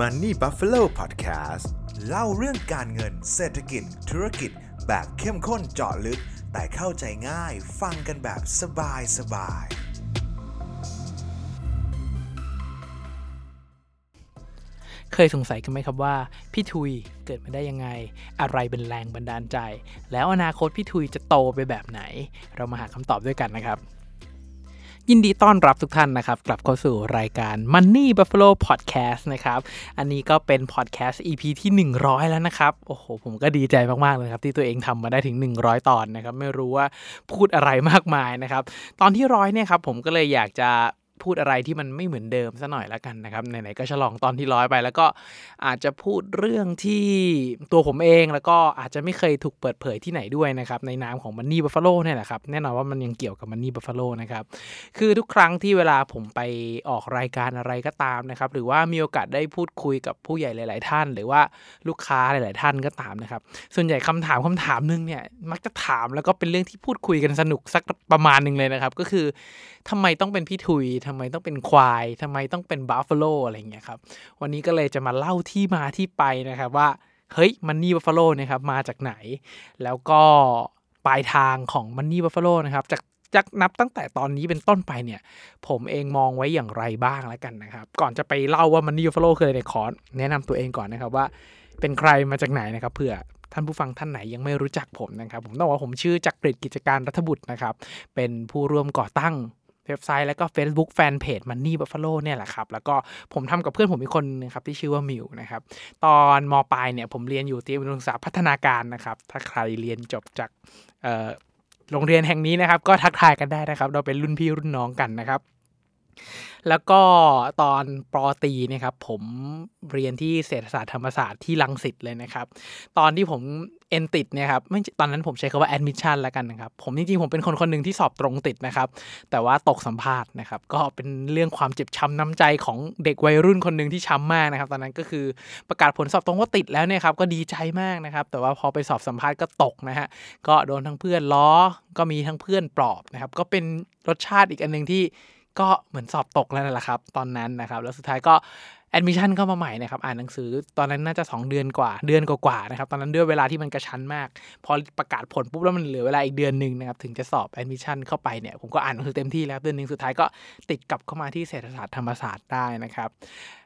Money Buffalo Podcast เล่าเรื่องการเงินเศรษฐกิจ ธุรกิจ แบบเข้มข้นเจาะลึก แต่เข้าใจง่ายฟังกันแบบสบายสบาย เคยสงสัยกันไหมครับว่า พี่ทุยเกิดมาได้ยังไง อะไรเป็นแรงบันดาลใจ แล้วอนาคตพี่ทุยจะโตไปแบบไหน เรามาหาคำตอบด้วยกันนะครับ ยินดีต้อนรับทุกท่านนะครับ กลับเข้าสู่รายการ Money Buffalo Podcast นะครับ อันนี้ก็เป็น Podcast EP ที่ 100 แล้วนะครับ โอ้โห ผมก็ดีใจมาก ๆ เลยครับ ที่ตัวเองทำมาได้ถึง 100 ตอนนะครับ ไม่รู้ว่าพูดอะไรมากมายนะครับ ตอนที่ร้อยเนี่ยครับ ผมก็เลยอยากจะ พูดอะไรที่มันไม่เหมือนเดิมซะหน่อยละกันนะครับไหนๆก็ฉลองตอนที่ร้อยไป แล้วก็อาจจะพูดเรื่องที่ตัวผมเองแล้วก็อาจจะไม่เคยถูกเปิดเผยที่ไหนด้วยนะครับในนามของ Money Buffalo เนี่ยแหละครับแน่นอนว่ามันยังเกี่ยวกับ Money Buffalo นะครับคือทุกครั้งที่เวลาผมไปออกรายการอะไรก็ตามนะครับหรือว่ามีโอกาสได้พูดคุยกับผู้ใหญ่หลาย ๆ ท่าน หรือว่าลูกค้าหลาย ๆ ท่านก็ตามนะครับส่วนใหญ่คำถามคำถามนึงเนี่ยมักจะถามแล้วก็เป็นเรื่องที่พูดคุยกันสนุกสักประมาณหนึ่งเลยนะครับก็คือ ทำไมต้องเป็นพี่ทุยทำไมต้องเป็นควายทำไมต้องเป็นบัฟฟาโลอะไรอย่างเงี้ยครับวันนี้ก็เลยจะมาเล่าที่มาที่ไปนะครับว่าเฮ้ยมันนี่บัฟฟาโลนะครับมาจากไหน แล้วก็ปลายทางของ Money Buffalo นะครับจากจากนับตั้งแต่ตอนนี้เป็นต้นไปเนี่ย ผมเองมองไว้อย่างไรบ้างแล้วกันนะครับ ก่อนจะไปเล่าว่า Money Buffalo คืออะไรในคอร์สแนะนำตัวเองก่อนนะครับว่าเป็นใครมาจากไหนนะครับเผื่อท่านผู้ฟังท่านไหนยังไม่รู้จักผมนะครับ ผมต้องบอกว่าผมชื่อจักริดกิจการรัฐบุตรนะครับ เป็นผู้ร่วมก่อตั้ง เว็บไซต์ แล้วก็ Facebook Fanpage Money Buffalo เนี่ยแหละครับ แล้วก็ผมทำกับเพื่อนผมอีกคนนะครับที่ชื่อว่ามิวนะครับ ตอนมปลายเนี่ยผมเรียนอยู่ที่อุดมศึกษาพัฒนาการนะครับ ถ้าใครเรียนจบจากโรงเรียนแห่งนี้นะครับ ก็ทักทายกันได้นะครับ เราเป็นรุ่นพี่รุ่นน้องกันนะครับแล้วก็ตอนป.ตรีเนี่ยครับผมเรียนที่เศรษฐศาสตร์ธรรมศาสตร์ที่รังสิตเลยนะครับ ตอนที่ผม เอ็นท์ติดเนี่ยครับไม่ตอนนั้นผมใช้คำว่าแอดมิชชั่นแล้วกันนะครับ ผมจริงๆ ผมเป็นคนคนหนึ่งที่สอบตรงติดนะครับ แต่ว่าตกสัมภาษณ์นะครับ ก็เป็นเรื่องความเจ็บช้ำน้ำใจของเด็กวัยรุ่นคนหนึ่งที่ช้ำมากนะครับ ตอนนั้นก็คือประกาศผลสอบตรงว่าติดแล้วเนี่ยครับก็ดีใจมากนะครับ แต่ว่าพอไปสอบสัมภาษณ์ก็ตกนะฮะก็โดนทั้งเพื่อนล้อก็มีทั้งเพื่อนปลอบนะครับ ก็เป็นรสชาติอีกอันหนึ่งที่ก็เหมือนสอบตกแล้วนั่นแหละครับ ตอนนั้นนะครับ แล้วสุดท้ายก็ แอดมิชชั่นเข้ามาใหม่นะครับอ่านหนังสือตอนนั้นน่าจะ 2 เดือนกว่าเดือนกว่าๆนะครับตอนนั้นด้วยเวลาที่มันกระชั้นมาก พอประกาศผลปุ๊บแล้วมันเหลือเวลาอีกเดือนหนึ่งนะครับถึงจะสอบแอดมิชชั่นเข้าไปเนี่ยผมก็อ่านหนังสือเต็มที่แล้วเดือนหนึ่งสุดท้ายก็ติดกลับเข้ามาที่เศรษฐศาสตร์ธรรมศาสตร์ได้นะครับ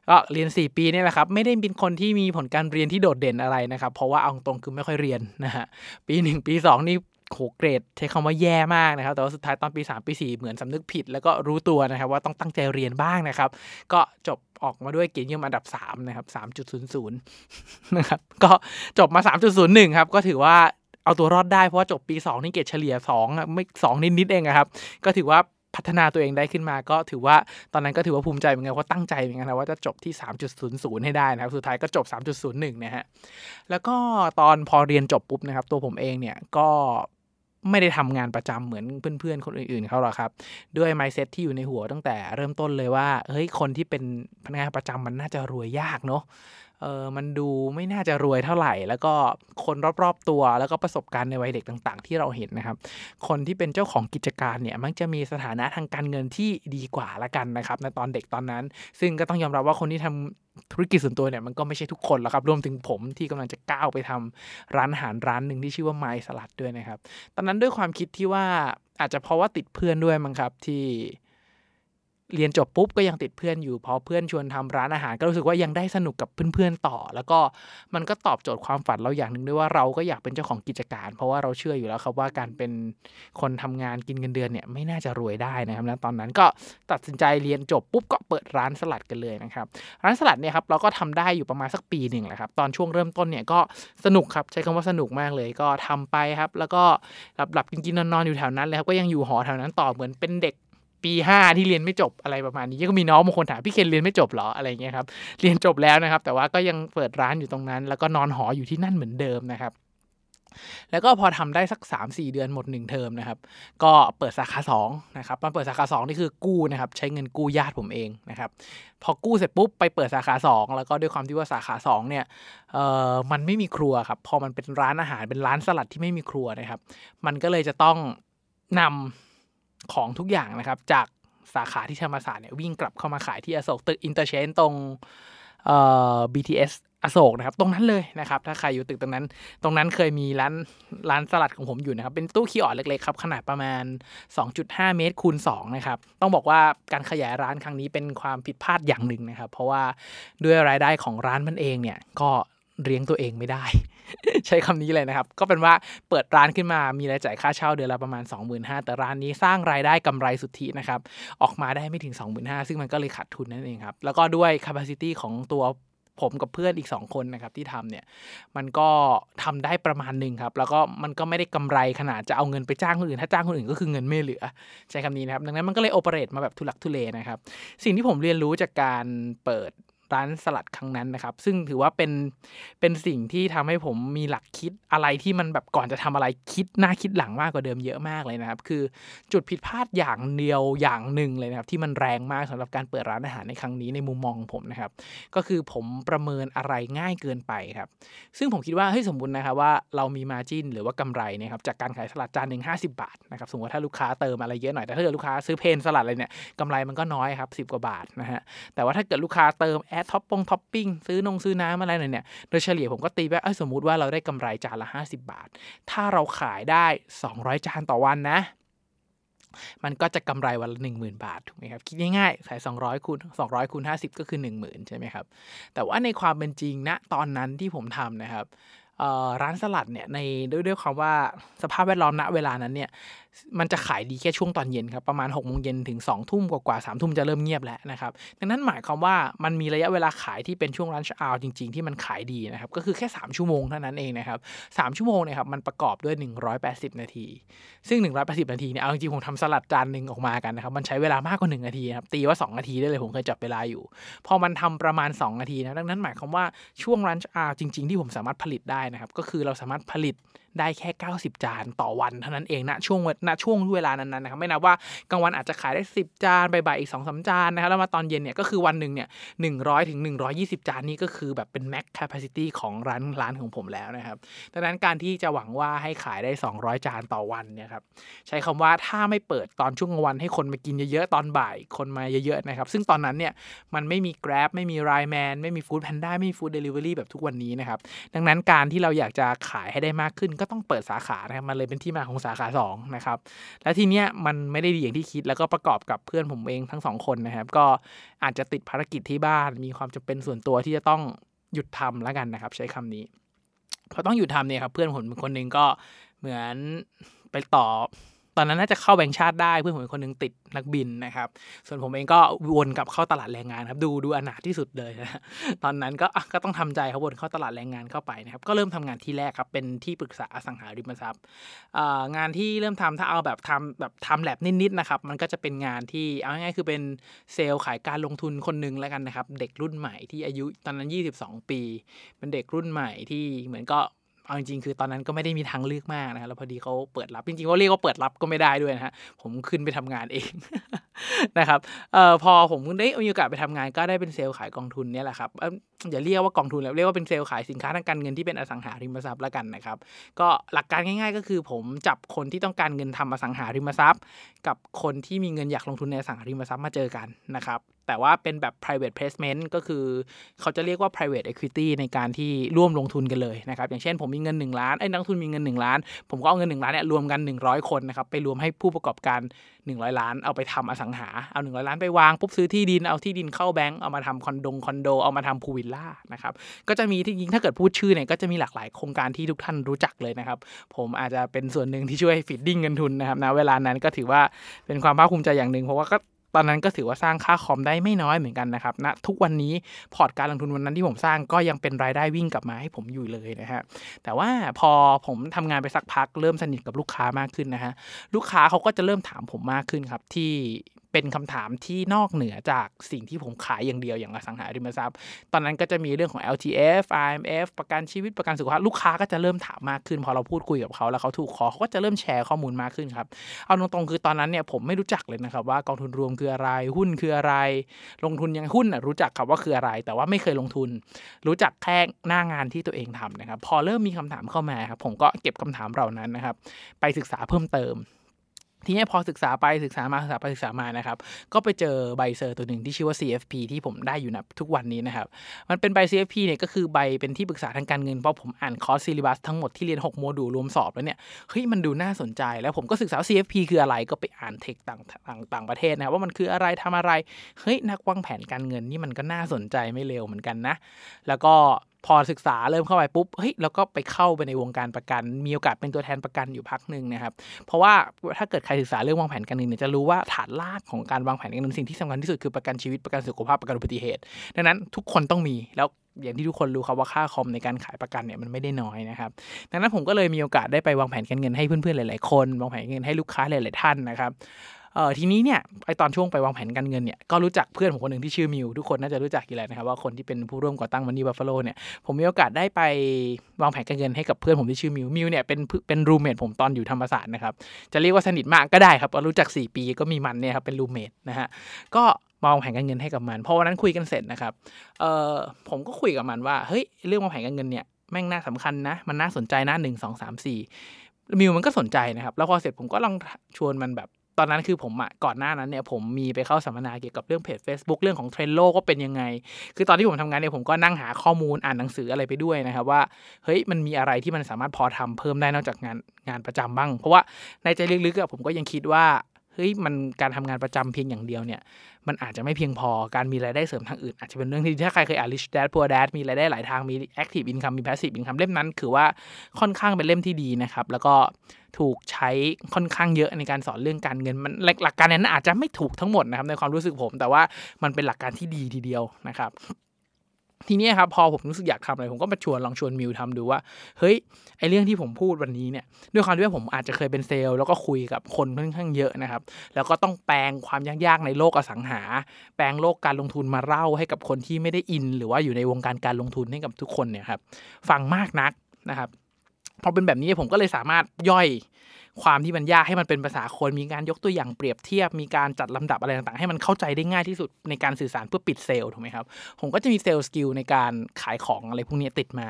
ก็เรียน 4 ปีนี่แหละครับไม่ได้เป็นคนที่มีผลการเรียนที่โดดเด่นอะไรนะครับเพราะว่าเอาตรงคือไม่ค่อยเรียนนะฮะปี 1 ปี 2 นี่ โหเกรดใช้คำว่าแย่มากนะครับ แต่ว่าสุดท้ายตอนปี 3 ปี 4 เหมือนสำนึกผิด แล้วก็รู้ตัวนะครับว่าต้องตั้งใจเรียนบ้างนะครับ ก็จบออกมาด้วยเกรดเยี่ยมอันดับ 3 นะครับ 3.00 นะครับ ก็จบมา 3.01 ครับ ก็ถือว่าเอาตัวรอดได้เพราะว่าจบปี 2 นี่เกรดเฉลี่ย2ไม่2นิดๆเองครับ ก็ถือว่าพัฒนาตัวเองได้ขึ้นมาก็ถือว่าตอนนั้นก็ถือว่าภูมิใจเหมือนกันเพราะตั้งใจเหมือนกันนะว่าจะจบที่ 3.00 ให้ได้นะครับ สุดท้ายก็จบ 3.01 นะฮะแล้วก็ตอนพอเรียนจบปุ๊บนะครับ ตัวผมเองเนี่ยก็ ไม่ได้ทำงานประจำเหมือนเพื่อนๆ คนอื่นๆเขาหรอกครับ ด้วย mindset ที่อยู่ในหัวตั้งแต่เริ่มต้นเลยว่าเฮ้ยคนที่เป็นพนักงานประจำมันน่าจะรวยยากเนาะเออมันดูไม่น่าจะรวยเท่าไหร่ แล้วก็คนรอบๆตัวแล้วก็ประสบการณ์ในวัยเด็กต่าง ๆ ที่เราเห็นนะครับ คนที่เป็นเจ้าของกิจการเนี่ยมักจะมีสถานะทางการเงินที่ดีกว่าละกันนะครับในตอนเด็กตอนนั้น ซึ่งก็ต้องยอมรับว่าคนที่ทำ ธุรกิจส่วนตัวเนี่ยมันก็ไม่ใช่ทุกคนหรอกครับรวมถึงผมที่กำลังจะก้าวไปทำร้านอาหารร้านหนึ่งที่ชื่อว่าไมสลัดด้วยนะครับ ตอนนั้นด้วยความคิดที่ว่าอาจจะเพราะว่าติดเพื่อนด้วยมั้งครับที่ เรียนจบปุ๊บก็ยังติดเพื่อนอยู่พอเพื่อนชวนทำร้านอาหาร ก็รู้สึกว่ายังได้สนุกกับเพื่อนๆต่อ แล้วก็มันก็ตอบโจทย์ความฝันเราอย่างหนึ่งด้วยว่าเราก็อยากเป็นเจ้าของกิจการ เพราะว่าเราเชื่ออยู่แล้วครับว่าการเป็นคนทำงานกินเงินเดือนเนี่ยไม่น่าจะรวยได้นะครับแล้วตอนนั้นก็ตัดสินใจเรียนจบปุ๊บก็เปิดร้านสลัดกันเลยนะครับร้านสลัดเนี่ยครับเราก็ทำได้อยู่ประมาณสักปีหนึ่งแหละครับตอนช่วงเริ่มต้นเนี่ยก็สนุกครับใช้คำว่าสนุกมากเลยก็ทำไปครับ แล้วก็หลับๆกินๆนอนๆอยู่แถวนั้นเลยครับก็ยังอยู่หอแถวนั้นต่อเหมือนเป็นเด็ก ปีห้าที่เรียนไม่จบอะไรประมาณนี้ก็มีน้องบางคนถามพี่เคนเรียนไม่จบเหรออะไรเงี้ยครับเรียนจบแล้วนะครับ แต่ว่าก็ยังเปิดร้านอยู่ตรงนั้น แล้วก็นอนหออยู่ที่นั่นเหมือนเดิมนะครับแล้วก็พอทำได้สัก 3 4 เดือนหมด 1 เทอมนะครับ ก็เปิดสาขา2นะครับมาเปิดสาขา2นี่คือกู้นะครับ ใช้เงินกู้ญาติผมเองนะครับ พอกู้เสร็จปุ๊บไปเปิดสาขา 2 แล้วก็ด้วยความที่ว่าสาขา2เนี่ยเอ่อมันไม่มีครัวครับ พอมันเป็นร้านอาหารเป็นร้านสลัดที่ไม่มีครัวนะครับ มันก็เลยจะต้องนำ ของทุกอย่างนะครับ จากสาขาที่ธรรมศาสตร์เนี่ยวิ่งกลับเข้ามาขายที่อโศกตึก Interchange ตรงเอ่อ BTS อโศกนะครับ ตรงนั้นเลยนะครับ ถ้าใครอยู่ตึกตรงนั้น ตรงนั้นเคยมีร้านร้านสลัดของผมอยู่นะครับ เป็นตู้คีออดเล็กๆครับ ขนาดประมาณ 2.5 เมตรคูณ2นะครับ ต้องบอกว่าการขยายร้านครั้งนี้เป็นความผิดพลาดอย่างหนึ่งนะครับ เพราะว่าด้วยรายได้ของร้านมันเองเนี่ยก็เลี้ยงตัวเองไม่ได้ ใช้คำนี้เลยนะครับ ก็เป็นว่าเปิดร้านขึ้นมามีรายจ่ายค่าเช่าเดือนละประมาณ 25,000แต่ร้านนี้สร้างรายได้กำไรสุทธินะครับ ออกมาได้ไม่ถึง 25,000ซึ่งมันก็เลยขาดทุนนั่นเองครับ แล้วก็ด้วย capacity ของตัวผมกับเพื่อนอีก 2 คนนะครับที่ทำเนี่ยมันก็ทำได้ประมาณหนึ่งครับ แล้วก็มันก็ไม่ได้กำไรขนาดจะเอาเงินไปจ้างคนอื่น ถ้าจ้างคนอื่นก็คือเงินไม่เหลือ ใช้คำนี้นะครับ ดังนั้นมันก็เลยโอเปเรตมาแบบทุลักทุเลนะครับ สิ่งที่ผมเรียนรู้จากการเปิด ร้านสลัดครั้งนั้นนะครับ ซึ่งถือว่าเป็นเป็นสิ่งที่ทำให้ผมมีหลักคิดอะไรที่มันแบบก่อนจะทำอะไรคิดหน้าคิดหลังมากกว่าเดิมเยอะมากเลยนะครับ คือจุดผิดพลาดอย่างเดียวอย่างหนึ่งเลยนะครับ ที่มันแรงมากสำหรับการเปิดร้านอาหารในครั้งนี้ในมุมมองผมนะครับ ก็คือผมประเมินอะไรง่ายเกินไปครับ ซึ่งผมคิดว่าเฮ้ยสมมตินะครับว่าเรามี margin หรือว่ากำไรนะครับจากการขายสลัดจานหนึ่ง50บาทนะครับสมมติว่าถ้าลูกค้าเติมอะไรเยอะหน่อยแต่ถ้าเกิดลูกค้าซื้อ plain salad อะไรเนี่ยกำไรมันก็น้อยครับสิกว่าบาทนะฮะแต่ว่าถ้าเกิดลูกค้าเติม add ท็อปปงท็อปปิ้งซื้อนงซื้อน้ำอะไรหน่อยเนี่ยโดยเฉลี่ยผมก็ตีว่าสมมติว่าเราได้กำไรจานละ 50 บาท ถ้าเราขายได้ 200 จานต่อวันนะ มันก็จะกำไรวันละ10,000บาทถูกไหมครับคิดง่ายๆใส่200คูณ200คูณ50 ก็คือ 10,000ใช่ไหมครับแต่ว่าในความเป็นจริงณนะตอนนั้นที่ผมทำนะครับร้านสลัดเนี่ยในด้วยด้วยความว่าสภาพแวดล้อมณเวลานั้นเนี่ย มันจะขายดีแค่ช่วงตอนเย็นครับประมาณ6กโมงเย็นถึง2องทุ่มกว่าๆสามทุ่มจะเริ่มเงียบแล้วนะครับดังนั้นหมายความว่ามันมีระยะเวลาขายที่เป็นช่วงรันช์อาวจริง ๆ ที่มันขายดีนะครับก็คือแค่ 3 ชั่วโมงเท่านั้นเองนะครับสชั่วโมงเนี่ยครับมันประกอบด้วย 180 นาที ซึ่ง 180 นาทีเนี่ยเอาจริงๆผมทำสลัดจานหนึ่งออกมากันนะครับมันใช้เวลามากกว่า 1 นาทีครับตีว่า 2 นาทีได้เลยผมเคยจับเวลาอยู่พอมันทำประมาณ 2 นาทีนะดังนั้นหมายความว่าช่วงรันช์อาวจริง ๆ ที่ผมสามารถผลิตได้นะครับก็คือเราสามารถผลิต ได้แค่ 90 จานต่อวันเท่านั้นเองนะช่วงณช่วงเวลานั้นๆนะครับไม่นับว่ากลางวันอาจจะขายได้ 10 จานบ่ายๆอีก20จานนะครับแล้วมาตอนเย็นเนี่ยก็คือวันหนึ่งเนี่ยหนึ่งร้อยถึง120จานนี้ก็คือแบบเป็น max capacity ของร้านร้านของผมแล้วนะครับดังนั้นการที่จะหวังว่าให้ขายได้ 200 จานต่อวันเนี่ยครับใช้คำว่าถ้าไม่เปิดตอนช่วงกลางวันให้คนมากินเยอะๆตอนบ่ายคนมาเยอะๆนะครับซึ่งตอนนั้นเนี่ยมันไม่มี Grab ไม่มี r i แมนไม่มี Food Panda ไม่มี Food Delivery แบบทุกวันนี้นะครับดังนั้นการที่เราอยากจะขายให้ได้มากขึ้นก็ต้องเปิดสาขานะครับมันเลยเป็นที่มาของสาขา2นะครับและทีเนี้ยมันไม่ได้ดีอย่างที่คิดแล้วก็ประกอบกับเพื่อนผมเองทั้งสองคนนะครับ ก็อาจจะติดภารกิจที่บ้าน มีความจำเป็นส่วนตัวที่จะต้องหยุดทำแล้วกันนะครับ ใช้คำนี้พอต้องหยุดทำเนี่ยครับเพื่อนผมคนหนึ่งก็เหมือนไปต่อ ตอนนั้นน่าจะเข้าแบงค์ชาติได้เพื่อนผมคนนึงติดนักบินนะครับ ส่วนผมเองก็วนกลับเข้าตลาดแรงงานครับ ดูดูอนาถที่สุดเลยนะตอนนั้นก็ก็ต้องทำใจครับวนเข้าตลาดแรงงานเข้าไปนะครับก็เริ่มทำงานที่แรกครับเป็นที่ปรึกษาอสังหาริมทรัพย์งานที่เริ่มทำถ้าเอาแบบทำแบบทำแลบนิดๆนะครับมันก็จะเป็นงานที่เอาง่ายๆคือเป็นเซลล์ขายการลงทุนคนหนึ่งแล้วกันนะครับ เด็กรุ่นใหม่ที่อายุตอนนั้น 22 ปี เป็นเด็กรุ่นใหม่ที่เหมือนก็ เอาจริงๆคือตอนนั้นก็ไม่ได้มีทางเลือกมากนะแล้วพอดีเขาเปิดรับจริงๆเขาเรียกว่าเปิดรับก็ไม่ได้ด้วยนะฮะผมขึ้นไปทำงานเองนะครับเอ่อพอผมได้มีโอกาสไปทำงานก็ได้เป็นเซลล์ขายกองทุนเนี่ยแหละครับอย่าเรียกว่ากองทุนแล้วเรียกว่าเป็นเซลล์ขายสินค้าทางการเงินที่เป็นอสังหาริมทรัพย์แล้วกันนะครับ ก็หลักการง่าย ๆ ก็คือผมจับคนที่ต้องการเงินทำอสังหาริมทรัพย์ กับคนที่มีเงินอยากลงทุนในอสังหาริมทรัพย์มาเจอกันนะครับ แต่ว่าเป็นแบบ private placement ก็คือ เขาจะเรียกว่า private equity ในการที่ร่วมลงทุนกันเลยนะครับ อย่างเช่นผมมีเงิน 1 ล้านไอ้นักทุนมีเงิน 1 ล้าน ผมก็เอาเงิน 1 ล้านเนี่ยรวมกัน 100 คนนะครับ ไปรวมให้ผู้ประกอบการ 100 ล้าน เอาไปทำอสังหา เอา 100 ล้านไปวางปุ๊บซื้อที่ดิน เอาที่ดินเข้าแบงก์ เอามาทำคอนโดคอนโด เอามาทำพูวิลล่านะครับ ก็จะมีที่จริงถ้าเกิดพูดชื่อเนี่ยก็จะมีหลากหลายโครงการที่ทุกท่านรู้จักเลยนะครับ ผมอาจจะเป็นส่วนหนึ่งที่ช่วย feeding เงินทุนนะครับนะเวลานั้นก็ถือว่าเป็นความภาคภูมิใจอย่างหนึ่งเพราะว่าก็ ตอนนั้นก็ถือว่าสร้างค่าคอมได้ไม่น้อยเหมือนกันนะครับณนะทุกวันนี้พอร์ตการลงทุนวันนั้นที่ผมสร้างก็ยังเป็นรายได้วิ่งกลับมาให้ผมอยู่เลยนะฮะแต่ว่าพอผมทำงานไปสักพักเริ่มสนิทกับลูกค้ามากขึ้นนะฮะลูกค้าเขาก็จะเริ่มถามผมมากขึ้นครับที่ เป็นคำถามที่นอกเหนือจากสิ่งที่ผมขายอย่างเดียวอย่างอสังหาริมทรัพย์ ตอนนั้นก็จะมีเรื่องของ LTF IMF ประกันชีวิตประกันสุขภาพลูกค้าก็จะเริ่มถามมากขึ้น พอเราพูดคุยกับเขาแล้วเขาถูกขอเขาก็จะเริ่มแชร์ข้อมูลมากขึ้นครับ เอาตรงๆคือตอนนั้นเนี่ยผมไม่รู้จักเลยนะครับว่ากองทุนรวมคืออะไรหุ้นคืออะไร ลงทุนยังหุ้นรู้จักครับว่าคืออะไร แต่ว่าไม่เคยลงทุน รู้จักแค่หน้างานที่ตัวเองทำนะครับพอเริ่มมีคำถามเข้ามาครับผมก็เก็บคำถามเหล่านั้นนะครับไปศึกษาเพิ่มเติม ทีนี้พอศึกษาไปศึกษามาศึกษาไปศึกษามานะครับ ก็ไปเจอใบเซอร์ตัวหนึ่งที่ชื่อว่า CFP ที่ผมได้อยู่นะทุกวันนี้นะครับ มันเป็นใบ CFP เนี่ยก็คือใบเป็นที่ปรึกษาทางการเงิน เพราะผมอ่านคอร์สซีลิบัสทั้งหมดที่เรียน 6 โมดูลรวมสอบแล้วเนี่ย เฮ้ย มันดูน่าสนใจ แล้วผมก็ศึกษา CFP คืออะไรก็ไปอ่านเทคต่างต่างต่างประเทศนะครับว่ามันคืออะไรทำอะไร เฮ้ยนักวางแผนการเงินนี่มันก็น่าสนใจไม่เลวเหมือนกันนะ แล้วก็ พอศึกษาเริ่มเข้าไปปุ๊บเฮ้ยแล้วก็ไปเข้าไปในวงการประกัน มีโอกาสเป็นตัวแทนประกันอยู่พักหนึ่งนะครับเพราะว่าถ้าเกิดใครศึกษาเรื่องวางแผนการเงินเนี่ยจะรู้ว่าฐานรากของการวางแผนการเงินสิ่งที่สำคัญที่สุดคือประกันชีวิตประกันสุขภาพประกันอุบัติเหตุ ดังนั้นทุกคนต้องมีแล้วอย่างที่ทุกคนรู้ครับว่าค่าคอมในการขายประกันเนี่ยมันไม่ได้น้อยนะครับ ดังนั้นผมก็เลยมีโอกาสได้ไปวางแผนการเงินให้เพื่อนๆหลาย ๆ คน วางแผนการเงินให้ลูกค้าหลาย ๆ ท่านนะครับ เอ่อทีนี้เนี่ยไอตอนช่วงไปวางแผนการเงินเนี่ยก็รู้จักเพื่อนผมคนหนึ่งที่ชื่อมิว ทุกคนน่าจะรู้จักอยู่แล้วนะครับว่าคนที่เป็นผู้ร่วมก่อตั้งมันนี่บัฟฟาโลเนี่ยผมมีโอกาสได้ไปวางแผนการเงินให้กับเพื่อนผมที่ชื่อมิวมิวเนี่ยเป็นเป็น roommate ผมตอนอยู่ธรรมศาสตร์นะครับจะเรียกว่าสนิทมากก็ได้ครับรู้จัก 4 ปีก็มีมันเนี่ยครับเป็น roommate นะฮะก็มาวางแผนการเงินให้กับมันพอวันนั้นคุยกันเสร็จนะครับเอ่อผมก็คุยกับมันว่าเฮ้ยเรื่องวางแผนการเงินเนี่ยแม่งน่าสำคัญนะ มันน่าสนใจนะหนึ่งสองสามสี่มิวมันก็สนใจนะครับ แล้วพอเสร็จผมก็ลองชวนมันแบบ ตอนนั้นคือผมอะก่อนหน้านั้นเนี่ยผมมีไปเข้าสัมมนาเกี่ยวกับเรื่องเพจ Facebook เรื่องของเทรนด์โลกเป็นยังไง คือตอนที่ผมทำงานเนี่ยผมก็นั่งหาข้อมูลอ่านหนังสืออะไรไปด้วยนะครับว่าเฮ้ยมันมีอะไรที่มันสามารถพอทำเพิ่มได้นอกจากงานงานประจำบ้าง เพราะว่าในใจลึกๆอะผมก็ยังคิดว่า เฮ้ยมันการทำงานประจำเพียงอย่างเดียวเนี่ย มันอาจจะไม่เพียงพอการมีรายได้เสริมทางอื่น อาจจะเป็นเรื่องที่ถ้าใครเคยอ่าน Rich Dad Poor Dad มีรายได้หลายทางมี Active Income มี Passive Income เล่มนั้น คือว่าค่อนข้างเป็นเล่มที่ดีนะครับ แล้วก็ถูกใช้ค่อนข้างเยอะในการสอนเรื่องการเงินมันหลักการนั้นอาจจะไม่ถูกทั้งหมดนะครับในความรู้สึกผม แต่ว่ามันเป็นหลักการที่ดีทีเดียวนะครับ ทีนี้ครับพอผมรู้สึกอยากทำอะไรผมก็มาชวนลองชวนมิวทำดูว่า เฮ้ยไอเรื่องที่ผมพูดวันนี้เนี่ยด้วยความที่ว่าผมอาจจะเคยเป็นเซลล์แล้วก็คุยกับคนค่อนข้างเยอะนะครับ แล้วก็ต้องแปลงความยากๆในโลกอสังหา แปลงโลกการลงทุนมาเล่าให้กับคนที่ไม่ได้อิน หรือว่าอยู่ในวงการการลงทุนให้กับทุกคนเนี่ยครับฟังมากนักนะครับพอเป็นแบบนี้ผมก็เลยสามารถย่อย ความที่มันยากให้มันเป็นภาษาคนมีการยกตัวอย่างเปรียบเทียบมีการจัดลำดับอะไรต่างๆ ให้มันเข้าใจได้ง่ายที่สุดในการสื่อสารเพื่อปิดเซลล์ถูกไหมครับ ผมก็จะมี sales skill ในการขายของอะไรพวกนี้ติดมา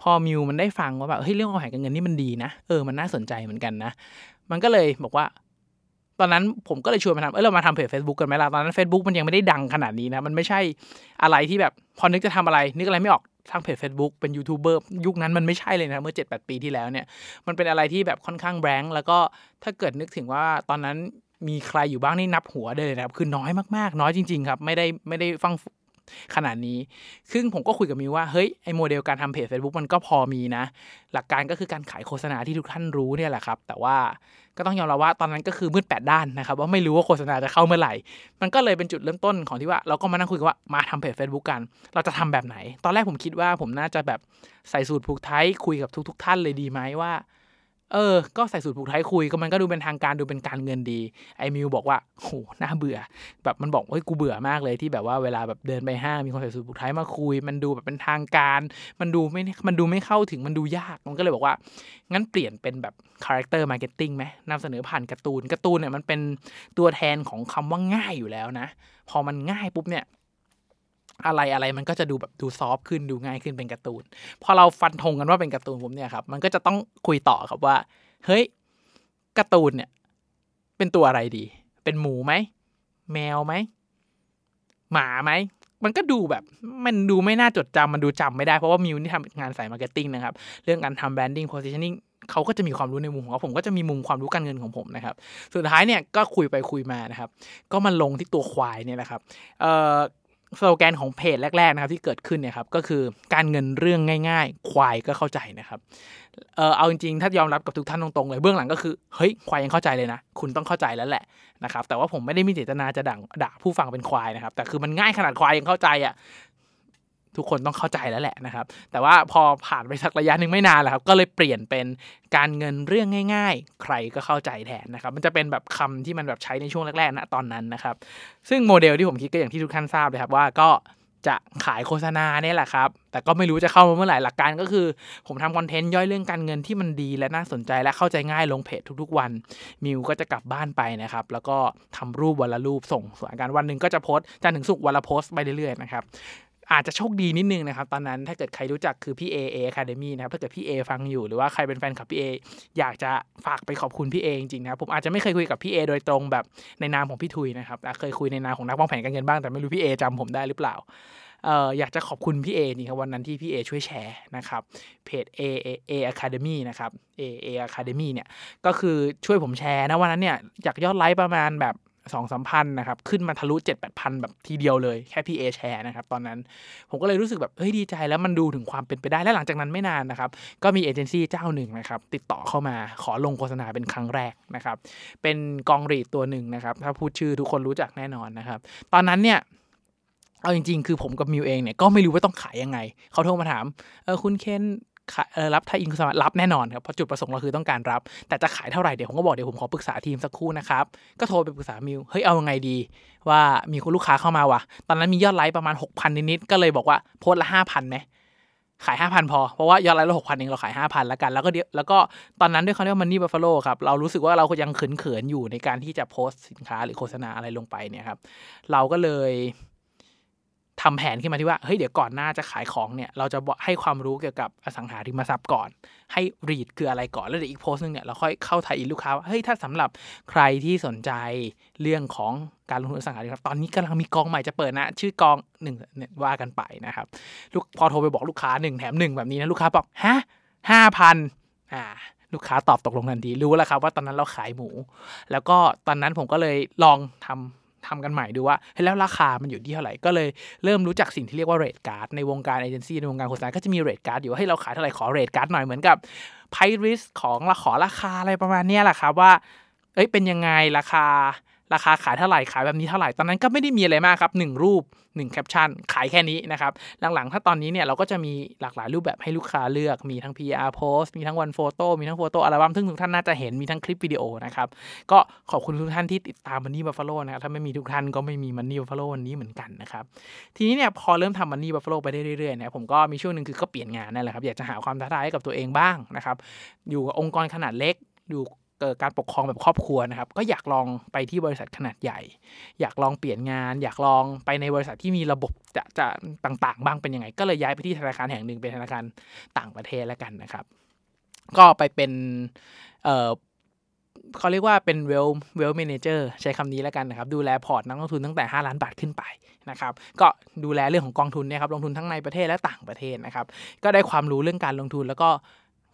พอมิวมันได้ฟังว่าแบบเฮ้ยเรื่องวางแผนการเงินนี่มันดีนะเออมันน่าสนใจเหมือนกันนะ มันก็เลยบอกว่าตอนนั้นผมก็เลยชวนมาทำ เออเรามาทำเพจ Facebook กันไหมล่ะ ตอนนั้น Facebook มันยังไม่ได้ดังขนาดนี้นะ มันไม่ใช่อะไรที่แบบ พอนึกจะทำอะไร นึกอะไรไม่ออก สร้างเพจ Facebook เป็นยูทูบเบอร์ยุคนั้นมันไม่ใช่เลยนะ เมื่อ 7-8 ปีที่แล้วเนี่ย มันเป็นอะไรที่แบบค่อนข้างแบงค์แล้วก็ถ้าเกิดนึกถึงว่าตอนนั้นมีใครอยู่บ้างนี่นับหัวได้เลยนะครับ คือน้อยมากๆ น้อยจริง ๆ ครับ ไม่ได้ไม่ได้ฟัง ขนาดนี้ ซึ่งผมก็คุยกับมิวว่า เฮ้ย ไอโมเดลการทำเพจ Facebook มันก็พอมีนะ หลักการก็คือการขายโฆษณาที่ทุกท่านรู้เนี่ยแหละครับ แต่ว่าก็ต้องยอมรับว่าตอนนั้นก็คือมืดแปดด้านนะครับ ว่าไม่รู้ว่าโฆษณาจะเข้าเมื่อไหร่ มันก็เลยเป็นจุดเริ่มต้นของที่ว่าเราก็มานั่งคุยกันว่ามาทำเพจ Facebook กัน เราจะทำแบบไหน ตอนแรกผมคิดว่าผมน่าจะแบบใส่สูตรผูกไทยคุยกับทุก ๆ ท่านเลยดีไหมว่า เออ ก็ใส่สูตรผูกไทยคุยก็มันก็ดูเป็นทางการดูเป็นการเงินดี ไอ้มิวบอกว่าโหน่าเบื่อ แบบมันบอกเฮ้ยกูเบื่อมากเลยที่แบบว่าเวลาแบบเดินไปห้างมีคนใส่สูทผูกไทมาคุย มันดูแบบเป็นทางการ มันดูไม่มันดูไม่เข้าถึงมันดูยาก มันก็เลยบอกว่า งั้นเปลี่ยนเป็นแบบ character marketing ไหมนำเสนอผ่านการ์ตูนการ์ตูนเนี่ยมันเป็นตัวแทนของคำว่าง่ายอยู่แล้วนะ พอมันง่ายปุ๊บเนี่ย อะไรอะไรมันก็จะดูแบบดู soft ขึ้นดูง่ายขึ้นเป็นการ์ตูน พอเราฟันธงกันว่าเป็นการ์ตูนปุ๊บเนี่ยครับ มันก็จะต้องคุยต่อครับว่า เฮ้ยการ์ตูนเนี่ย เป็นตัวอะไรดี เป็นหมูไหมแมวไหมหมาไหมมันก็ดูแบบมันดูไม่น่าจดจำมันดูจำไม่ได้ เพราะว่ามิวนี่ทำงานสาย marketing นะครับ เรื่องการทำ branding positioning เขาก็จะมีความรู้ในมุมของเขาผมก็จะมีมุมความรู้การเงินของผมนะครับ สุดท้ายเนี่ยก็คุยไปคุยมานะครับ ก็มาลงที่ตัวควายเนี่ยแหละครับเอ่อ สโลแกนของเพจแรกๆนะครับที่เกิดขึ้นเนี่ยครับก็คือการเงินเรื่องง่าย ๆ ควายก็เข้าใจนะครับเออเอาจริงๆถ้ายอมรับกับทุกท่านตรงๆเลยเบื้องหลังก็คือเฮ้ยควายยังเข้าใจเลยนะ คุณต้องเข้าใจแล้วแหละนะครับแต่ว่าผมไม่ได้มีเจตนาจะด่าด่าผู้ฟังเป็นควายนะครับแต่คือมันง่ายขนาดควายยังเข้าใจอะ ทุกคนต้องเข้าใจแล้วแหละนะครับ แต่ว่าพอผ่านไปสักระยะหนึ่งไม่นานแหละครับ ก็เลยเปลี่ยนเป็นการเงินเรื่องง่าย ๆ ใครก็เข้าใจแทนนะครับ มันจะเป็นแบบคำที่มันแบบใช้ในช่วงแรกๆนะตอนนั้นนะครับ ซึ่งโมเดลที่ผมคิดก็อย่างที่ทุกท่านทราบเลยครับว่าก็จะขายโฆษณาเนี่ยแหละครับ แต่ก็ไม่รู้จะเข้ามาเมื่อไหร่ หลักการก็คือ ผมทำคอนเทนต์ย่อยเรื่องการเงินที่มันดีและน่าสนใจและเข้าใจง่ายลงเพจทุกๆวัน มิวก็จะกลับบ้านไปนะครับ แล้วก็ทำรูปวันละรูปส่งส่วนการวันหนึ่งก็จะโพสต์จันทร์ถึงศุกวันละโพสต์ไปเรื่อยๆนะครับ อาจจะโชคดีนิดนึงนะครับ ตอนนั้นถ้าเกิดใครรู้จักคือพี่เอ Academy นะครับ ถ้าเกิดพี่เอฟังอยู่หรือว่าใครเป็นแฟนคลับพี่เออยากจะฝากไปขอบคุณพี่เอจริงๆนะครับผมอาจจะไม่เคยคุยกับพี่เอโดยตรงแบบในนามของพี่ทุยนะครับเคยคุยในนามของนักวางแผนการเงินบ้างแต่ไม่รู้พี่เอจำผมได้หรือเปล่าเอ่ออยากจะขอบคุณพี่เอนี่ครับวันนั้นที่พี่เอช่วยแชร์นะครับเพจ A A A Academy นะครับ A A Academy เนี่ยก็คือช่วยผมแชร์นะวันนั้นเนี่ยจากยอดไลค์ประมาณแบบ สองสามพันนะครับ ขึ้นมาทะลุเจ็ดแปดพันแบบทีเดียวเลยแค่พี่เอแชร์นะครับ ตอนนั้นผมก็เลยรู้สึกแบบเฮ้ยดีใจแล้วมันดูถึงความเป็นไปได้และหลังจากนั้นไม่นานนะครับ ก็มีเอเจนซี่เจ้าหนึ่งนะครับ ติดต่อเข้ามาขอลงโฆษณาเป็นครั้งแรกนะครับ เป็นกองรีดตัวหนึ่งนะครับ ถ้าพูดชื่อทุกคนรู้จักแน่นอนนะครับ ตอนนั้นเนี่ยเอาจริงๆ คือผมกับมิวเองเนี่ยก็ไม่รู้ว่าต้องขายยังไง เขาโทรมาถาม เออคุณเคน รับไทยอินคุณสมัครรับแน่นอนครับเพราะจุดประสงค์เราคือต้องการรับ แต่จะขายเท่าไหร่เดี๋ยวผมก็บอกเดี๋ยวผมขอปรึกษาทีมสักครู่นะครับก็โทรไปปรึกษามิวเฮ้ยเอายังไงดี ว่ามีคนลูกค้าเข้ามาวะตอนนั้นมียอดไลค์ประมาณ 6,000 นิดๆก็เลยบอกว่าโพสละห้าพันไหมขาย 5,000 พอ เพราะว่ายอดไลค์เราหกพันเองเราขาย 5,000 แล้วกัน แล้วก็เดี๋ยวแล้วก็ตอนนั้นด้วยเขาเรียกว่ามันนี่บัฟฟาโลครับ เรารู้สึกว่าเรายังเขินๆอยู่ในการที่จะโพสสินค้าหรือโฆษณาอะไรลงไปเนี่ยครับ เราก็เลย ทำแผนขึ้นมาที่ว่าเฮ้ยเดี๋ยวก่อนหน้าจะขายของเนี่ยเราจะให้ความรู้เกี่ยวกับอสังหาริมทรัพย์ก่อน ให้รีดคืออะไรก่อนแล้วเดี๋ยวอีกโพสต์นึงเนี่ยเราค่อยเข้าถ่ายอินลูกค้าว่าเฮ้ยถ้าสำหรับใครที่สนใจเรื่องของการลงทุนอสังหาริมทรัพย์ตอนนี้กำลังมีกองใหม่จะเปิดนะชื่อกองหนึ่งเนี่ยว่ากันไปนะครับลูกพอโทรไปบอกลูกค้าหนึ่งแถมหนึ่งแบบนี้นะลูกค้าบอกฮะห้าพันอ่าลูกค้าตอบตกลงทันทีรู้แล้วครับว่าตอนนั้นเราขายหมู แล้วก็ตอนนั้นผมก็เลยลองทำ ทำกันใหม่ดูว่าแล้วราคามันอยู่ที่เท่าไหร่ ก็เลยเริ่มรู้จักสิ่งที่เรียกว่า rate card ในวงการเอเจนซี่ในวงการโฆษณาก็จะมี rate card อยู่ให้เราขายเท่าไหร่ขอ rate card หน่อยเหมือนกับ price list ของเราขอราคาอะไรประมาณนี้แหละครับว่าเอ้ยเป็นยังไงราคา ราคาขายเท่าไหร่ขายแบบนี้เท่าไหร่ตอนนั้นก็ไม่ได้มีอะไรมากครับหนึ่งรูป 1 แคปชั่น ขายแค่นี้นะครับหลังๆ ถ้าตอนนี้เนี่ยเราก็จะมีหลากหลายรูปแบบให้ลูกค้าเลือกมีทั้ง PR post มีทั้ง one photo มีทั้ง photo album ซึ่งทุกท่านน่าจะเห็นมีทั้งคลิปวิดีโอนะครับก็ขอบคุณทุกท่านที่ติดตามมันนี่บัฟฟาโลนะครับถ้าไม่มีทุกท่านก็ไม่มีมันนี่บัฟฟาโลวันนี้เหมือนกันนะครับทีนี้เนี่ยพอเริ่มทำมันนี่บัฟฟาโลไปได้เรื่อยๆเนี่ยผมก็มีช่วงหนึ่งคือก็เปลี่ยนงานนั่นแหละครับอยากจะหาความท้าทายให้กับตัวเองบ้างนะครับอยู่กับองค์กรขนาดเล็กอยู่ การปกครองแบบครอบครัวนะครับ ก็อยากลองไปที่บริษัทขนาดใหญ่ อยากลองเปลี่ยนงาน อยากลองไปในบริษัทที่มีระบบจะจะต่าง ๆ บ้างเป็นยังไง ก็เลยย้ายไปที่ธนาคารแห่งหนึ่งเป็นธนาคารต่างประเทศแล้วกันนะครับ ก็ไปเป็นเออเขาเรียกว่าเป็น wealth wealth manager ใช้คำนี้แล้วกันนะครับ ดูแลพอร์ตนักลงทุนตั้งแต่ 5 ล้านบาทขึ้นไปนะครับ ก็ดูแลเรื่องของกองทุนเนี่ยครับลงทุนทั้งในประเทศและต่างประเทศนะครับ ก็ได้ความรู้เรื่องการลงทุนแล้วก็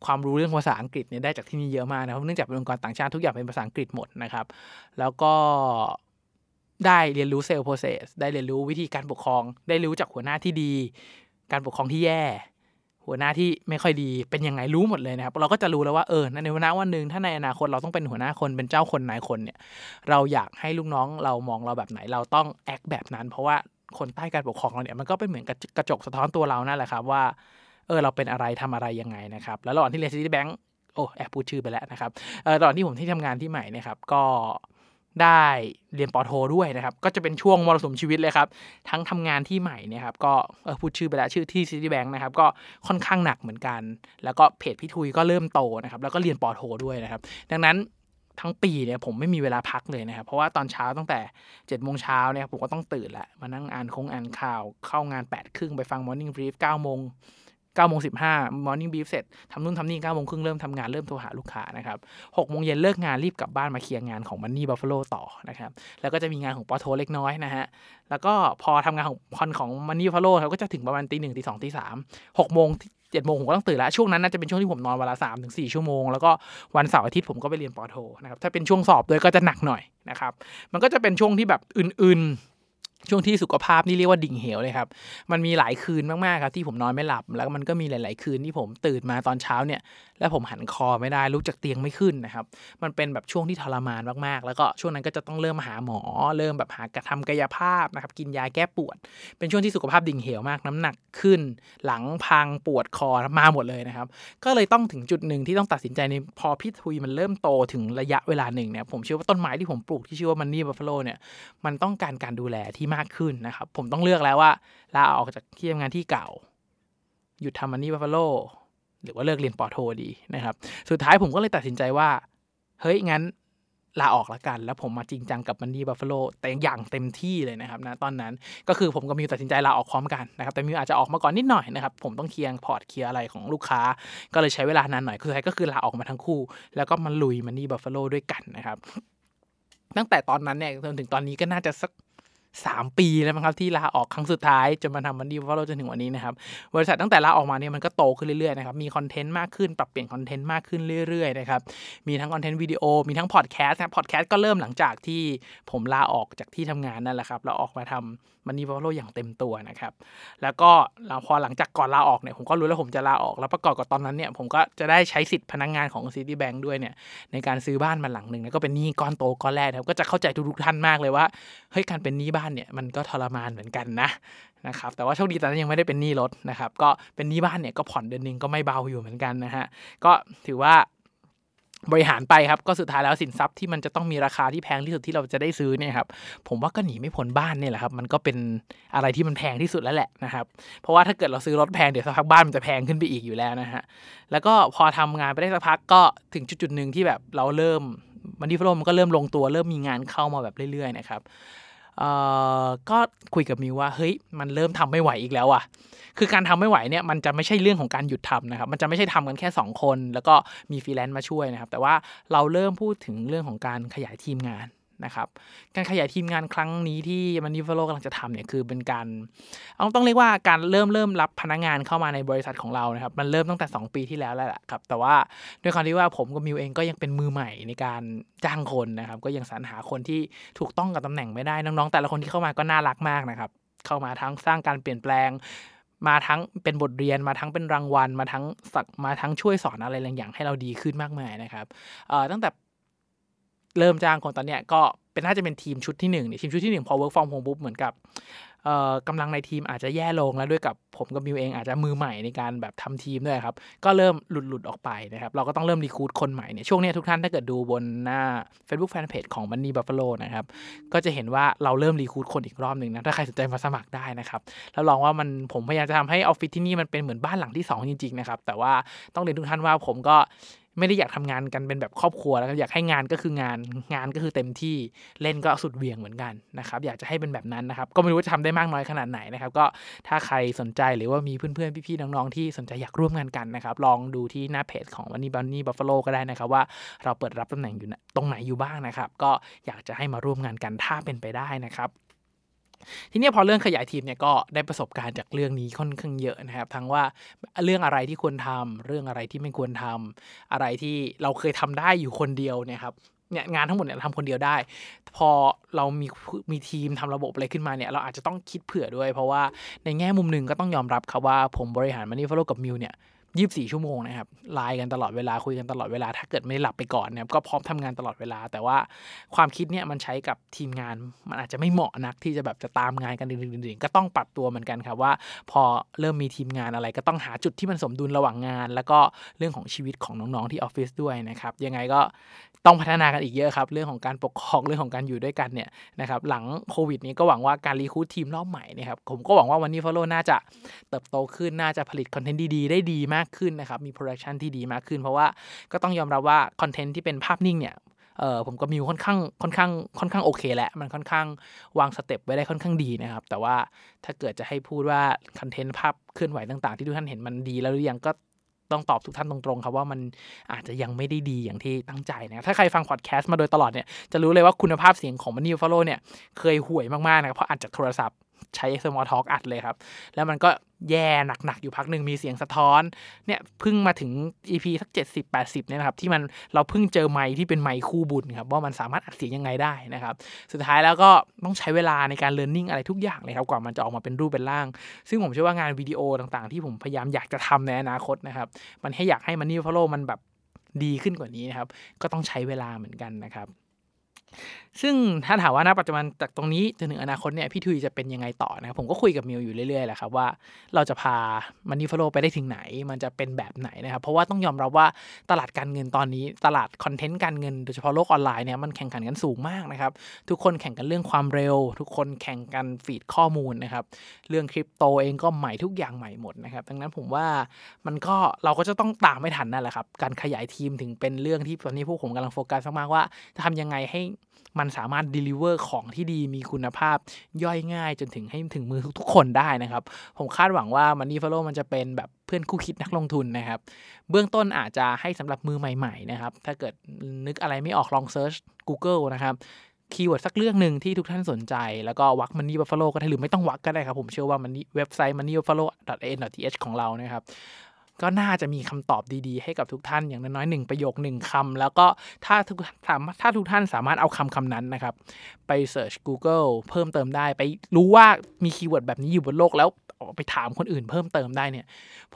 ความรู้เรื่องภาษาอังกฤษเนี่ยได้จากที่นี่เยอะมากนะครับเนื่องจากเป็นองค์กรต่างชาติทุกอย่างเป็นภาษาอังกฤษหมดนะครับ แล้วก็ได้เรียนรู้ sales process ได้เรียนรู้วิธีการปกครอง ได้รู้จากหัวหน้าที่ดี การปกครองที่แย่ หัวหน้าที่ไม่ค่อยดีเป็นยังไงรู้หมดเลยนะครับ เราก็จะรู้แล้วว่าเออในวันวันหนึ่งถ้าในอนาคตเราต้องเป็นหัวหน้าคนเป็นเจ้าคนนายคนเนี่ย เราอยากให้ลูกน้องเรามองเราแบบไหน เราต้องแอคแบบนั้น เพราะว่าคนใต้การปกครองเราเนี่ยมันก็เป็นเหมือนกระจกสะท้อนตัวเรานั่นแหละครับว่า เออเราเป็นอะไรทำอะไรยังไงนะครับแล้วระหว่างที่เรียนซิตี้แบงก์โอ้แอบพูดชื่อไปแล้วนะครับเออตอนที่ผมที่ทำงานที่ใหม่นะครับก็ได้เรียนปอโทด้วยนะครับ ก็จะเป็นช่วงมรสุมชีวิตเลยครับ ทั้งทำงานที่ใหม่นะครับ ก็เออพูดชื่อไปแล้วชื่อที่ซิตี้แบงก์นะครับ ก็ค่อนข้างหนักเหมือนกัน แล้วก็เพจพี่ทุยก็เริ่มโตนะครับ แล้วก็เรียนป.โทด้วยนะครับ ดังนั้นทั้งปีเนี่ยผมไม่มีเวลาพักเลยนะครับ เพราะว่าตอนเช้าตั้งแต่7จ็ดโมงเช้าเนี่ยผมก็ต้องตื่นแหละมานั่งอ่านคงอ่านข่าวเข้างาน8ปดครึ่งไปฟัง Morning Brief 9ก้าโมง 9ก้าโมงสิบห้า Morning Brief เสร็จทำนู่นทำนี่เก้าโมงครึ่งเริ่มทำงานเริ่มโทรหาลูกค้านะครับหกโมงเย็นเลิกงานรีบกลับบ้านมาเคลียร์งานของ Money Buffalo ต่อนะครับแล้วก็จะมีงานของปอโทเล็กน้อยนะฮะแล้วก็พอทำงานของคอนของมันนี่บัฟฟาโลเขาก็จะถึงประมาณตีหนึ่งตีสองตีสามหกโมงเจ็ดโมงผมก็ต้องตื่นแล้ว ช่วงนั้นน่าจะเป็นช่วงที่ผมนอนเวลาสามถึงสี่ชั่วโมง แล้วก็วันเสาร์อาทิตย์ผมก็ไปเรียนปอโทนะครับถ้าเป็นช่วงสอบด้วยก็จะหนักหน่อยนะครับมันก็จะเป็นช่วงที่แบบอื่นๆ ช่วงที่สุขภาพนี่เรียกว่าดิ่งเหวเลยครับ มันมีหลายคืนมากๆครับที่ผมนอนไม่หลับ แล้วมันก็มีหลาย ๆ คืนที่ผมตื่นมาตอนเช้าเนี่ย แล้วผมหันคอไม่ได้ลุกจากเตียงไม่ขึ้นนะครับ มันเป็นแบบช่วงที่ทรมานมากๆ แล้วก็ช่วงนั้นก็จะต้องเริ่มหาหมอ เริ่มแบบหากระทำกายภาพนะครับ กินยาแก้ปวด เป็นช่วงที่สุขภาพดิ่งเหวมากน้ำหนักขึ้น หลังพังปวดคอมาหมดเลยนะครับ ก็เลยต้องถึงจุดหนึ่งที่ต้องตัดสินใจในพอพี่ทุยมันเริ่มโตถึงระยะเวลาหนึ่งเนี่ยผมเชื่อว่าต้นไม้ที่ผมปลูกที่ชื่อว่ามันนี่บัฟฟาโลเนี่ยมันต้องการการดูแลที่มากขึ้นนะครับ ผมต้องเลือกแล้วว่าลาออกจากที่ทำงานที่เก่า หยุดทำมันนี่บัฟฟาโล หรือว่าเลิกเรียนป.โทดีนะครับ สุดท้ายผมก็เลยตัดสินใจว่า เฮ้ย งั้นลาออกละกัน แล้วผมมาจริงจังกับ Money Buffalo แต่อย่างเต็มที่เลยนะครับนะตอนนั้นก็คือผมกับมิวตัดสินใจลาออกพร้อมกันนะครับ แต่มิวอาจจะออกมาก่อนนิดหน่อยนะครับ ผมต้องเคลียร์พอร์ตเคลียร์อะไรของลูกค้า ก็เลยใช้เวลานานหน่อยคือใครก็คือลาออกมาทั้งคู่ แล้วก็มาลุย Money Buffalo ด้วยกันนะครับ ตั้งแต่ตอนนั้นเนี่ยจนถึงตอนนี้ก็น่าจะสัก สามปีแล้วมั้งครับที่ลาออกครั้งสุดท้ายจนมาทำ Money Buffalo จนถึงวันนี้นะครับบริษัทตั้งแต่ลาออกมาเนี่ยมันก็โตขึ้นเรื่อยๆนะครับมีคอนเทนต์มากขึ้นปรับเปลี่ยนคอนเทนต์มากขึ้นเรื่อยๆนะครับมีทั้งคอนเทนต์วิดีโอมีทั้งพอดแคสต์นะพอดแคสต์ก็เริ่มหลังจากที่ผมลาออกจากที่ทำงานนั่นแหละครับเราออกมาทำ Money Buffalo อย่างเต็มตัวนะครับ แล้วก็เราพอหลังจากก่อนลาออกเนี่ยผมก็รู้แล้วผมจะลาออก แล้วประกอบกับตอนนั้นเนี่ยผมก็จะได้ใช้สิทธิ์พนักงานของ Citibank ด้วยเนี่ยในการซื้อบ้านมาหลังหนึ่งแล้วก็เป็นหนี้ก้อนโตก้อนแรกครับก็จะเข้าใจทุกๆท่านมากเลยว่าเฮ้ยการเป็นหนี้บ้านเนี่ยมันก็ทรมานเหมือนกันนะนะครับแต่ว่าโชคดีตอนนั้นยังไม่ได้เป็นหนี้รถนะครับก็เป็นหนี้บ้านเนี่ยก็ผ่อนเดือนนึงก็ไม่เบาอยู่เหมือนกันนะฮะก็ถือว่า บริหารไปครับก็สุดท้ายแล้วสินทรัพย์ที่มันจะต้องมีราคาที่แพงที่สุดที่เราจะได้ซื้อเนี่ยครับผมว่าก็หนีไม่พ้นบ้านเนี่ยแหละครับมันก็เป็นอะไรที่มันแพงที่สุดแล้วแหละนะครับเพราะว่าถ้าเกิดเราซื้อรถแพงเดี๋ยวสักพักบ้านมันจะแพงขึ้นไปอีกอยู่แล้วนะฮะแล้วก็พอทำงานไปได้สักพักก็ถึงจุดจุดหนึ่งที่แบบเราเริ่มมันดีฟโลมันก็เริ่มลงตัวเริ่มมีงานเข้ามาแบบเรื่อยๆนะครับ ก็คุยกับมิวว่าเฮ้ยมันเริ่มทำไม่ไหวอีกแล้วอะ คือการทำไม่ไหวเนี่ยมันจะไม่ใช่เรื่องของการหยุดทำนะครับ มันจะไม่ใช่ทำกันแค่ 2 คน แล้วก็มีฟรีแลนซ์มาช่วยนะครับ แต่ว่าเราเริ่มพูดถึงเรื่องของการขยายทีมงาน นะครับการขยายทีมงานครั้งนี้ที่ Money Buffalo กำลังจะทำเนี่ยคือเป็นการเอาต้องเรียกว่าการเริ่มเริ่มรับพนักงานเข้ามาในบริษัทของเรานะครับมันเริ่มตั้งแต่ 2 ปีที่แล้วแล้วแหละครับแต่ว่าด้วยความที่ว่าผมกับมิวเองก็ยังเป็นมือใหม่ในการจ้างคนนะครับก็ยังสรรหาคนที่ถูกต้องกับตำแหน่งไม่ได้น้องๆ แต่ละคนที่เข้ามาก็น่ารักมากนะครับเข้ามาทั้งสร้างการเปลี่ยนแปลงมาทั้งเป็นบทเรียนมาทั้งเป็นรางวัล มาทั้งสักมาทั้งช่วยสอนอะไรหลายอย่างให้เราดีขึ้นมากมายนะครับตั้งแต่ เริ่มจ้างคนตอนเนี้ยก็เป็นน่าจะเป็นทีมชุดที่หนึ่งทีมชุดที่หนึ่งพอ work from home ปุ๊บเหมือนกับกำลังในทีมอาจจะแย่ลงแล้วด้วยกับผมกับมิวเองอาจจะมือใหม่ในการแบบทำทีมด้วยครับ ก็เริ่มหลุดหลุดออกไปนะครับ เราก็ต้องเริ่มรีคูดคนใหม่เนี่ยช่วงนี้ทุกท่านถ้าเกิดดูบนหน้า Facebook Fanpage ของ Money Buffalo นะครับ ก็จะเห็นว่าเราเริ่มรีคูดคนอีกรอบหนึ่งนะ ถ้าใครสนใจมาสมัครได้นะครับแล้วลองว่ามันผมพยายามจะทำให้ออฟฟิศที่นี่มันเป็นเหมือนบ้านหลังที่ 2 จริงๆนะครับแต่ว่าต้องเรียนทุกท่านว่าผมก็ ไม่ได้อยากทำงานกันเป็นแบบครอบครัวแล้วอยากให้งานก็คืองานงานก็คือเต็มที่เล่นก็สุดเวียงเหมือนกันนะครับอยากจะให้เป็นแบบนั้นนะครับก็ไม่รู้จะทำได้มากน้อยขนาดไหนนะครับก็ถ้าใครสนใจหรือว่ามีเพื่อนๆพี่ๆน้องๆที่สนใจอยากร่วมงานกันนะครับลองดูที่หน้าเพจของวันนี้บันนี่บัฟฟาโลก็ได้นะครับว่าเราเปิดรับตำแหน่งอยู่ตรงไหนอยู่บ้างนะครับก็อยากจะให้มาร่วมงานกันถ้าเป็นไปได้นะครับ ทีนี้พอเรื่องขยายทีมเนี่ยก็ได้ประสบการณ์จากเรื่องนี้ค่อนข้างเยอะนะครับ ทั้งว่าเรื่องอะไรที่ควรทำเรื่องอะไรที่ไม่ควรทำอะไรที่เราเคยทำได้อยู่คนเดียวเนี่ยครับเนี่ยงานทั้งหมดเนี่ยทำคนเดียวได้ พอเรามีมีทีมทำระบบอะไรขึ้นมาเนี่ยเราอาจจะต้องคิดเผื่อด้วย เพราะว่าในแง่มุมหนึ่งก็ต้องยอมรับครับว่าผมบริหารมันนี่ฟลโลกับมิวเนี่ย ยีิบสี่ชั่วโมงนะครับไลน์กันตลอดเวลาคุยกันตลอดเวลา ถ้าเกิดไม่หลับไปก่อนเนี่ยก็พร้อมทำงานตลอดเวลา แต่ว่าความคิดเนี่ยมันใช้กับทีมงาน มันอาจจะไม่เหมาะนักที่จะแบบจะตามงานกันดื่นๆก็ต้องปรับตัวเหมือนกันครับว่า พอเริ่มมีทีมงานอะไรก็ต้องหาจุดที่มันสมดุลระหว่างงาน แล้วก็เรื่องของชีวิตของน้องๆที่ออฟฟิศด้วยนะครับยังไงก็ต้องพัฒนากันอีกเยอะครับ เรื่องของการปกครองเรื่องของการอยู่ด้วยกันเนี่ยนะครับหลังโควิดนี้ก็หวังว่าการ recruit ทีมรอบใหม่นะครับผมก็หวังว่า Money Buffalo น่าจะเติบโตขึ้นน่าจะผลิตคอนเทนต์ดีๆได้ดีมากากขึ้นนะครับ มีโปรดักชันที่ดีมากขึ้น เพราะว่าก็ต้องยอมรับว่าคอนเทนต์ที่เป็นภาพนิ่งเนี่ยเออผมก็มีค่อนข้างค่อนข้างค่อนข้างโอเคแหละมันค่อนข้างวางสเต็ปไว้ได้ค่อนข้างดีนะครับ แต่ว่าถ้าเกิดจะให้พูดว่าคอนเทนต์ภาพเคลื่อนไหวต่าง ๆ ที่ทุกท่านเห็นมันดีแล้วหรือยังก็ต้องตอบทุกท่านตรงๆครับว่ามันอาจจะยังไม่ได้ดีอย่างที่ตั้งใจนะถ้าใครฟังพอดแคสต์มาโดยตลอดเนี่ยจะรู้เลยว่าคุณภาพเสียงของ Money Buffalo เนี่ยเคยห่วยมากๆนะเพราะอาจจะโทรศัพท์ ใช้ small talk อัดเลยครับ แล้วมันก็แย่หนักๆ อยู่พักหนึ่งมีเสียงสะท้อน เนี่ยเพิ่งมาถึง EP สัก 70 80 เนี่ยนะครับ ที่มันเราเพิ่งเจอไมค์ที่เป็นไมค์คู่บุญครับ ว่ามันสามารถอัดเสียงยังไงได้นะครับ สุดท้ายแล้วก็ต้องใช้เวลาในการเรียนรู้อะไรทุกอย่างเลยครับ กว่ามันจะออกมาเป็นรูปเป็นร่าง ซึ่งผมเชื่อว่างานวิดีโอต่างๆ ที่ผมพยายามอยากจะทำในอนาคตนะครับ มันให้อยากให้ Money Buffalo มันแบบดีขึ้นกว่านี้นะครับ ก็ต้องใช้เวลาเหมือนกันนะครับ ซึ่งถ้าถามว่าณปัจจุบันจากตรงนี้จนถึงอนาคตเนี่ยพี่ทุยจะเป็นยังไงต่อนะครับผมก็คุยกับมิวอยู่เรื่อยๆแหละครับว่าเราจะพา Money Buffalo ไปได้ถึงไหน มันจะเป็นแบบไหนนะครับเพราะว่าต้องยอมรับว่าตลาดการเงินตอนนี้ ตลาดคอนเทนต์การเงินโดยเฉพาะโลกออนไลน์เนี่ยมันแข่งขันกันสูงมากนะครับทุกคนแข่งกันเรื่องความเร็ว ทุกคนแข่งกันฟีดข้อมูลนะครับเรื่องคริปโตเองก็ใหม่ทุกอย่างใหม่หมดนะครับดังนั้นผมว่ามันก็เราก็จะต้องตามไม่ทันนั่นแหละครับการขยายทีมถึงเป็นเรื่องที่ตอนนี้พวกผมกำลังโฟกัสมากๆว่าจะทำยังไงให้มันสามารถ deliver ของที่ดีมีคุณภาพย่อยง่ายจนถึงให้ถึงมือทุกคนได้นะครับ ผมคาดหวังว่า Money Follow มันจะเป็นแบบเพื่อนคู่คิดนักลงทุนนะครับ เบื้องต้นอาจจะให้สำหรับมือใหม่ๆนะครับ ถ้าเกิดนึกอะไรไม่ออกลองเซิร์ช Google นะครับ keyword สักเรื่องหนึ่งที่ทุกท่านสนใจ แล้วก็วรรค Money Buffalo ก็ได้หรือไม่ต้องวรรคก็ได้ครับ ผมเชื่อว่ามันเว็บไซต์ moneybuffalo.in.th ของเรานะครับ ก็น่าจะมีคำตอบดีๆ ให้กับทุกท่านอย่างน้อยๆหนึ่งประโยคหนึ่งคำแล้วก็ถ้าทุกถามถ้าทุกท่านสามารถเอาคำคำนั้นนะครับ ไป search Google เพิ่มเติมได้ไปรู้ว่ามี keyword แบบนี้อยู่บนโลกแล้ว ไปถามคนอื่นเพิ่มเติมได้เนี่ย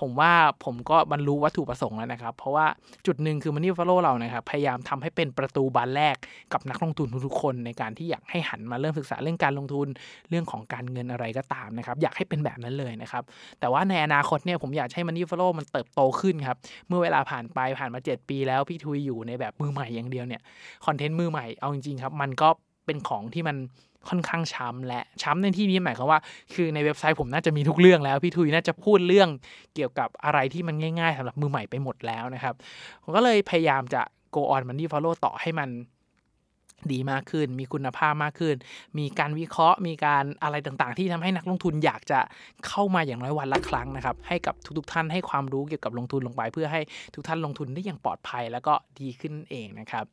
ผมว่าผมก็บรรลุวัตถุประสงค์แล้วนะครับ เพราะว่าจุดหนึ่งคือ Money Follow เรานะครับพยายามทำให้เป็นประตูบานแรกกับนักลงทุนทุกๆคนในการที่อยากให้หันมาเริ่มศึกษาเรื่องการลงทุนเรื่องของการเงินอะไรก็ตามนะครับ อยากให้เป็นแบบนั้นเลยนะครับ แต่ว่าในอนาคตเนี่ยผมอยากให้ Money Follow มันเติบโตขึ้นครับเมื่อเวลาผ่านไปผ่านมา 7 ปีแล้วพี่ทุยอยู่ในแบบมือใหม่อย่างเดียวเนี่ยคอนเทนต์มือใหม่เอาจริงๆครับมันก็เป็นของที่มัน ค่อนข้างช้ำและช้ำในที่นี้หมายความว่า คือในเว็บไซต์ผมน่าจะมีทุกเรื่องแล้วพี่ทุยน่าจะพูดเรื่องเกี่ยวกับอะไรที่มันง่ายๆสำหรับมือใหม่ไปหมดแล้วนะครับผมก็เลยพยายามจะ go on money follow ต่อให้มันดีมากขึ้น มีคุณภาพมากขึ้น มีการวิเคราะห์ มีการอะไรต่างๆ ที่ทำให้นักลงทุนอยากจะเข้ามาอย่างน้อยวันละครั้งนะครับ ให้กับทุกๆท่านให้ความรู้เกี่ยวกับลงทุนลงไป เพื่อให้ทุกท่านลงทุนได้อย่างปลอดภัยแล้วก็ดีขึ้นเองนะครับ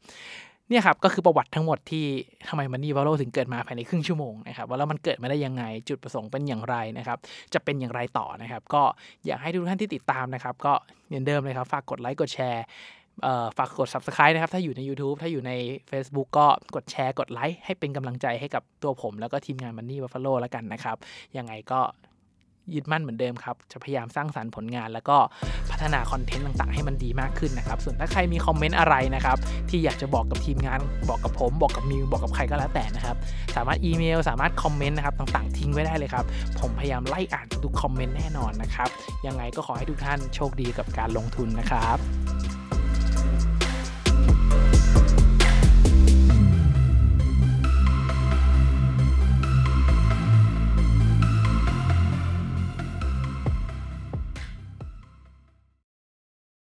เนี่ยครับก็คือประวัติทั้งหมดที่ทำไม Money Buffalo ถึงเกิดมาภายในครึ่งชั่วโมงนะครับว่าแล้วมันเกิดมาได้ยังไงจุดประสงค์เป็นอย่างไรนะครับ จะเป็นอย่างไรต่อนะครับ ก็อยากให้ทุกท่านที่ติดตามนะครับ ก็เหมือนเดิมเลยครับ ฝากกดไลค์กดแชร์ฝากกด subscribe นะครับ ถ้าอยู่ใน YouTube ถ้าอยู่ใน Facebook ก็กดแชร์กดไลค์ให้เป็นกำลังใจให้กับตัวผม แล้วก็ทีมงาน Money Buffalo แล้วกันนะครับ ยังไงก็ ยึดมั่นเหมือนเดิมครับ จะพยายามสร้างสรรค์ผลงาน แล้วก็พัฒนาคอนเทนต์ต่างๆ ให้มันดีมากขึ้นนะครับ ส่วนถ้าใครมีคอมเมนต์อะไรนะครับ ที่อยากจะบอกกับทีมงาน บอกกับผม บอกกับมิว บอกกับใครก็แล้วแต่นะครับ สามารถอีเมล สามารถคอมเมนต์นะครับต่างๆ ทิ้งไว้ได้เลยครับ ผมพยายามไล่อ่านทุกคอมเมนต์แน่นอนนะครับ ยังไงก็ขอให้ทุกท่านโชคดีกับการลงทุนนะครับ